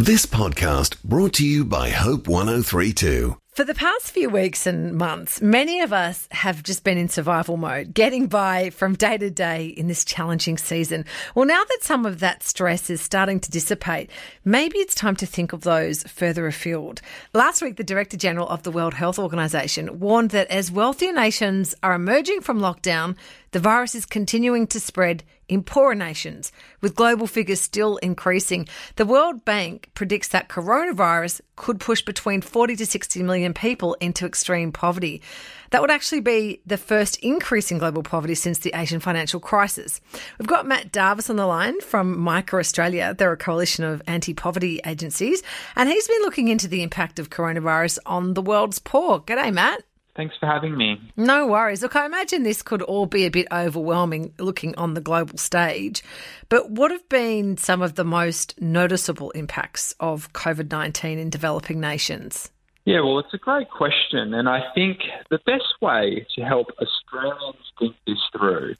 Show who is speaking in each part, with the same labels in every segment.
Speaker 1: This podcast brought to you by Hope 1032.
Speaker 2: For the past few weeks and months, many of us have just been in survival mode, getting by from day to day in this challenging season. Well, now that some of that stress is starting to dissipate, maybe it's time to think of those further afield. Last week, the Director General of the World Health Organization warned that as wealthier nations are emerging from lockdown, the virus is continuing to spread in poorer nations, with global figures still increasing. The World Bank predicts that coronavirus could push between 40 to 60 million people into extreme poverty. That would actually be the first increase in global poverty since the Asian financial crisis. We've got Matt Darvas on the line from Micah Australia. They're a coalition of anti poverty agencies, and he's been looking into the impact of coronavirus on the world's poor. G'day, Matt.
Speaker 3: Thanks for having me.
Speaker 2: No worries. Look, I imagine this could all be a bit overwhelming looking on the global stage, but what have been some of the most noticeable impacts of COVID 19 in developing nations?
Speaker 3: Yeah, well, it's a great question. And I think the best way to help Australians think this through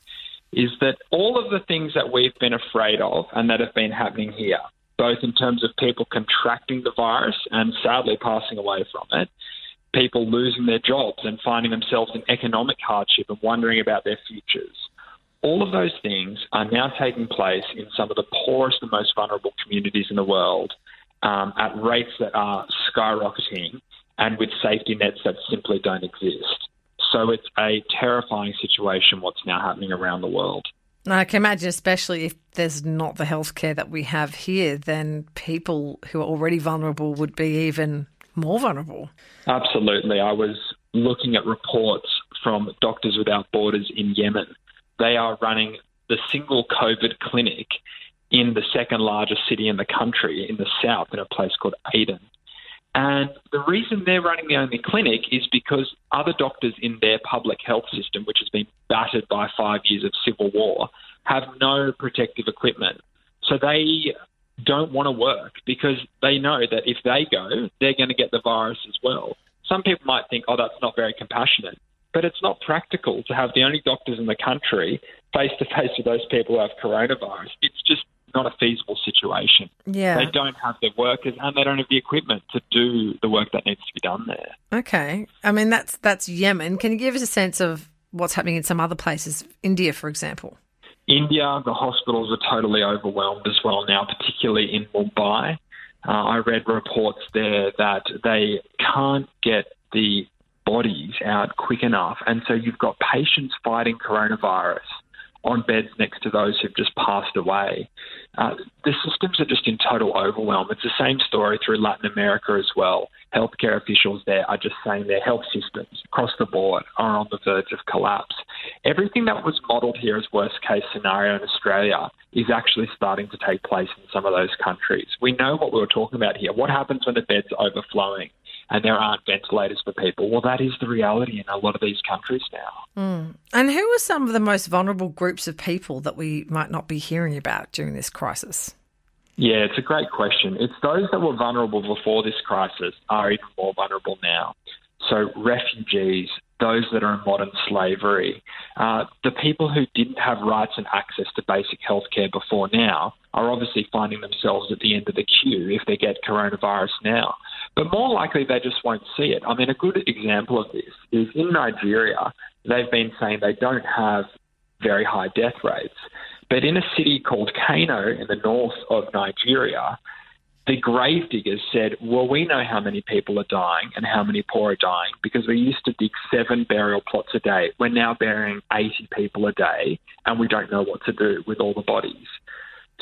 Speaker 3: is that all of the things that we've been afraid of and that have been happening here, both in terms of people contracting the virus and sadly passing away from it, people losing their jobs and finding themselves in economic hardship and wondering about their futures. All of those things are now taking place in some of the poorest and most vulnerable communities in the world um, at rates that are skyrocketing and with safety nets that simply don't exist. So it's a terrifying situation what's now happening around the world.
Speaker 2: I can imagine, especially if there's not the healthcare that we have here, then people who are already vulnerable would be even more vulnerable.
Speaker 3: Absolutely. I was looking at reports from Doctors Without Borders in Yemen. They are running the single COVID clinic in the second largest city in the country, in the south, in a place called Aden. And the reason they're running the only clinic is because other doctors in their public health system, which has been battered by five years of civil war, have no protective equipment. So they don't want to work because they know that if they go, they're going to get the virus as well. Some people might think, oh, that's not very compassionate. But it's not practical to have the only doctors in the country face to face with those people who have coronavirus. It's just not a feasible situation.
Speaker 2: Yeah.
Speaker 3: They don't have the workers and they don't have the equipment to do the work that needs to be done there.
Speaker 2: Okay. I mean that's that's Yemen. Can you give us a sense of what's happening in some other places? India, for example.
Speaker 3: India, the hospitals are totally overwhelmed as well now, particularly in Mumbai. Uh, I read reports there that they can't get the bodies out quick enough, and so you've got patients fighting coronavirus on beds next to those who've just passed away. Uh, the systems are just in total overwhelm. It's the same story through Latin America as well. Healthcare officials there are just saying their health systems across the board are on the verge of collapse. Everything that was modelled here as worst case scenario in Australia is actually starting to take place in some of those countries. We know what we were talking about here. What happens when the bed's overflowing? and there aren't ventilators for people. Well, that is the reality in a lot of these countries now.
Speaker 2: Mm. And who are some of the most vulnerable groups of people that we might not be hearing about during this crisis?
Speaker 3: Yeah, it's a great question. It's those that were vulnerable before this crisis are even more vulnerable now. So, refugees, those that are in modern slavery, uh, the people who didn't have rights and access to basic health care before now are obviously finding themselves at the end of the queue if they get coronavirus now. But more likely, they just won't see it. I mean, a good example of this is in Nigeria, they've been saying they don't have very high death rates. But in a city called Kano in the north of Nigeria, the grave diggers said, Well, we know how many people are dying and how many poor are dying because we used to dig seven burial plots a day. We're now burying 80 people a day and we don't know what to do with all the bodies.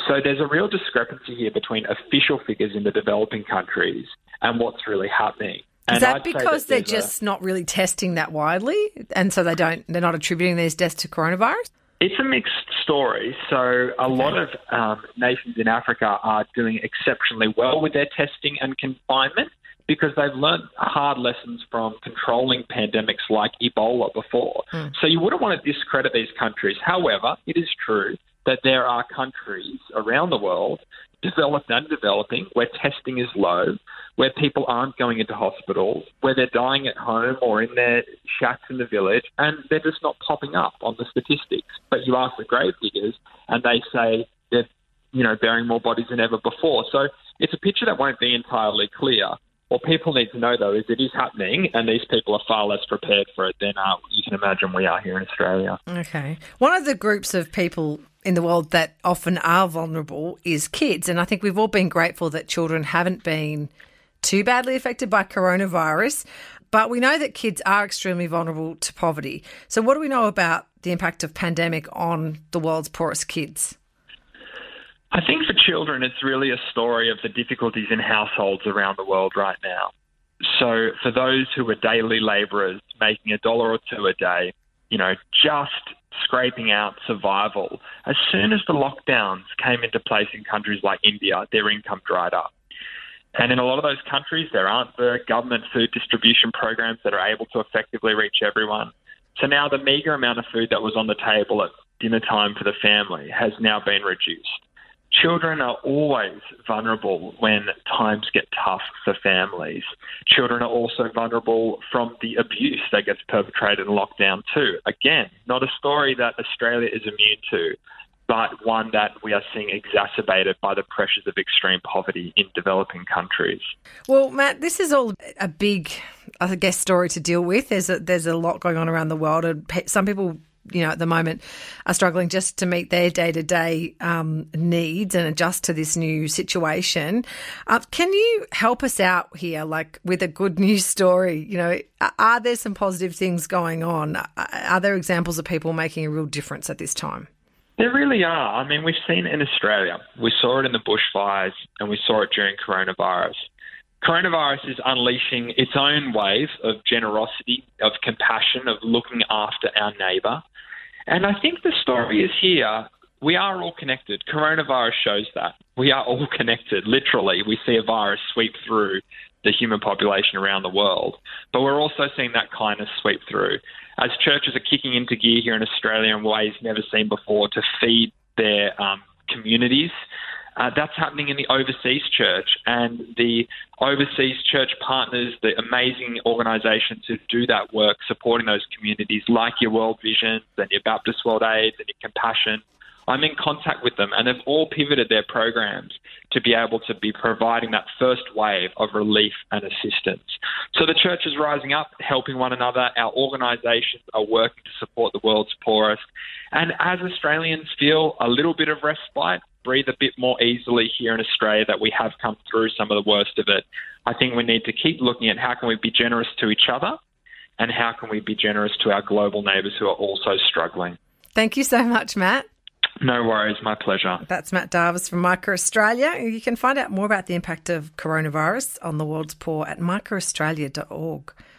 Speaker 3: So there's a real discrepancy here between official figures in the developing countries and what's really happening.
Speaker 2: Is that I'd because that they're just a, not really testing that widely, and so they don't they're not attributing these deaths to coronavirus?
Speaker 3: It's a mixed story. So a lot of um, nations in Africa are doing exceptionally well with their testing and confinement because they've learned hard lessons from controlling pandemics like Ebola before. Mm. So you wouldn't want to discredit these countries. However, it is true that there are countries around the world, developed and developing, where testing is low, where people aren't going into hospitals, where they're dying at home or in their shacks in the village, and they're just not popping up on the statistics. You ask the grave diggers, and they say they're, you know, burying more bodies than ever before. So It's a picture that won't be entirely clear. What people need to know, though, is it is happening, and these people are far less prepared for it than uh, you can imagine we are here in Australia.
Speaker 2: Okay. One of the groups of people in the world that often are vulnerable is kids. And I think we've all been grateful that children haven't been too badly affected by coronavirus. But we know that kids are extremely vulnerable to poverty. So, what do we know about the impact of pandemic on the world's poorest kids?
Speaker 3: I think for children, it's really a story of the difficulties in households around the world right now. So, for those who are daily labourers making a dollar or two a day, you know, just scraping out survival, as soon as the lockdowns came into place in countries like India, their income dried up. And in a lot of those countries, there aren't the government food distribution programs that are able to effectively reach everyone. So now the meagre amount of food that was on the table at dinner time for the family has now been reduced. Children are always vulnerable when times get tough for families. Children are also vulnerable from the abuse that gets perpetrated in lockdown, too. Again, not a story that Australia is immune to, but one that we are seeing exacerbated by the pressures of extreme poverty in developing countries.
Speaker 2: Well, Matt, this is all a big, I guess, story to deal with. There's a, there's a lot going on around the world, and some people you know, at the moment are struggling just to meet their day to day needs and adjust to this new situation. Uh, can you help us out here, like with a good news story? You know, are there some positive things going on? Are there examples of people making a real difference at this time?
Speaker 3: There really are. I mean, we've seen it in Australia. We saw it in the bushfires and we saw it during coronavirus. Coronavirus is unleashing its own wave of generosity, of compassion, of looking after our neighbour. And I think the story is here. We are all connected. Coronavirus shows that. We are all connected. Literally, we see a virus sweep through the human population around the world. But we're also seeing that kindness sweep through. As churches are kicking into gear here in Australia in ways never seen before to feed their um, communities, uh, that's happening in the overseas church, and the overseas church partners, the amazing organisations who do that work, supporting those communities, like your World Vision and your Baptist World Aid and your Compassion. I'm in contact with them, and they've all pivoted their programs to be able to be providing that first wave of relief and assistance. So the church is rising up, helping one another. Our organisations are working to support the world's poorest. And as Australians feel a little bit of respite, breathe a bit more easily here in Australia that we have come through some of the worst of it. I think we need to keep looking at how can we be generous to each other and how can we be generous to our global neighbours who are also struggling.
Speaker 2: Thank you so much, Matt.
Speaker 3: No worries, my pleasure.
Speaker 2: That's Matt Darvas from Micah Australia. You can find out more about the impact of coronavirus on the world's poor at micahaustralia.org.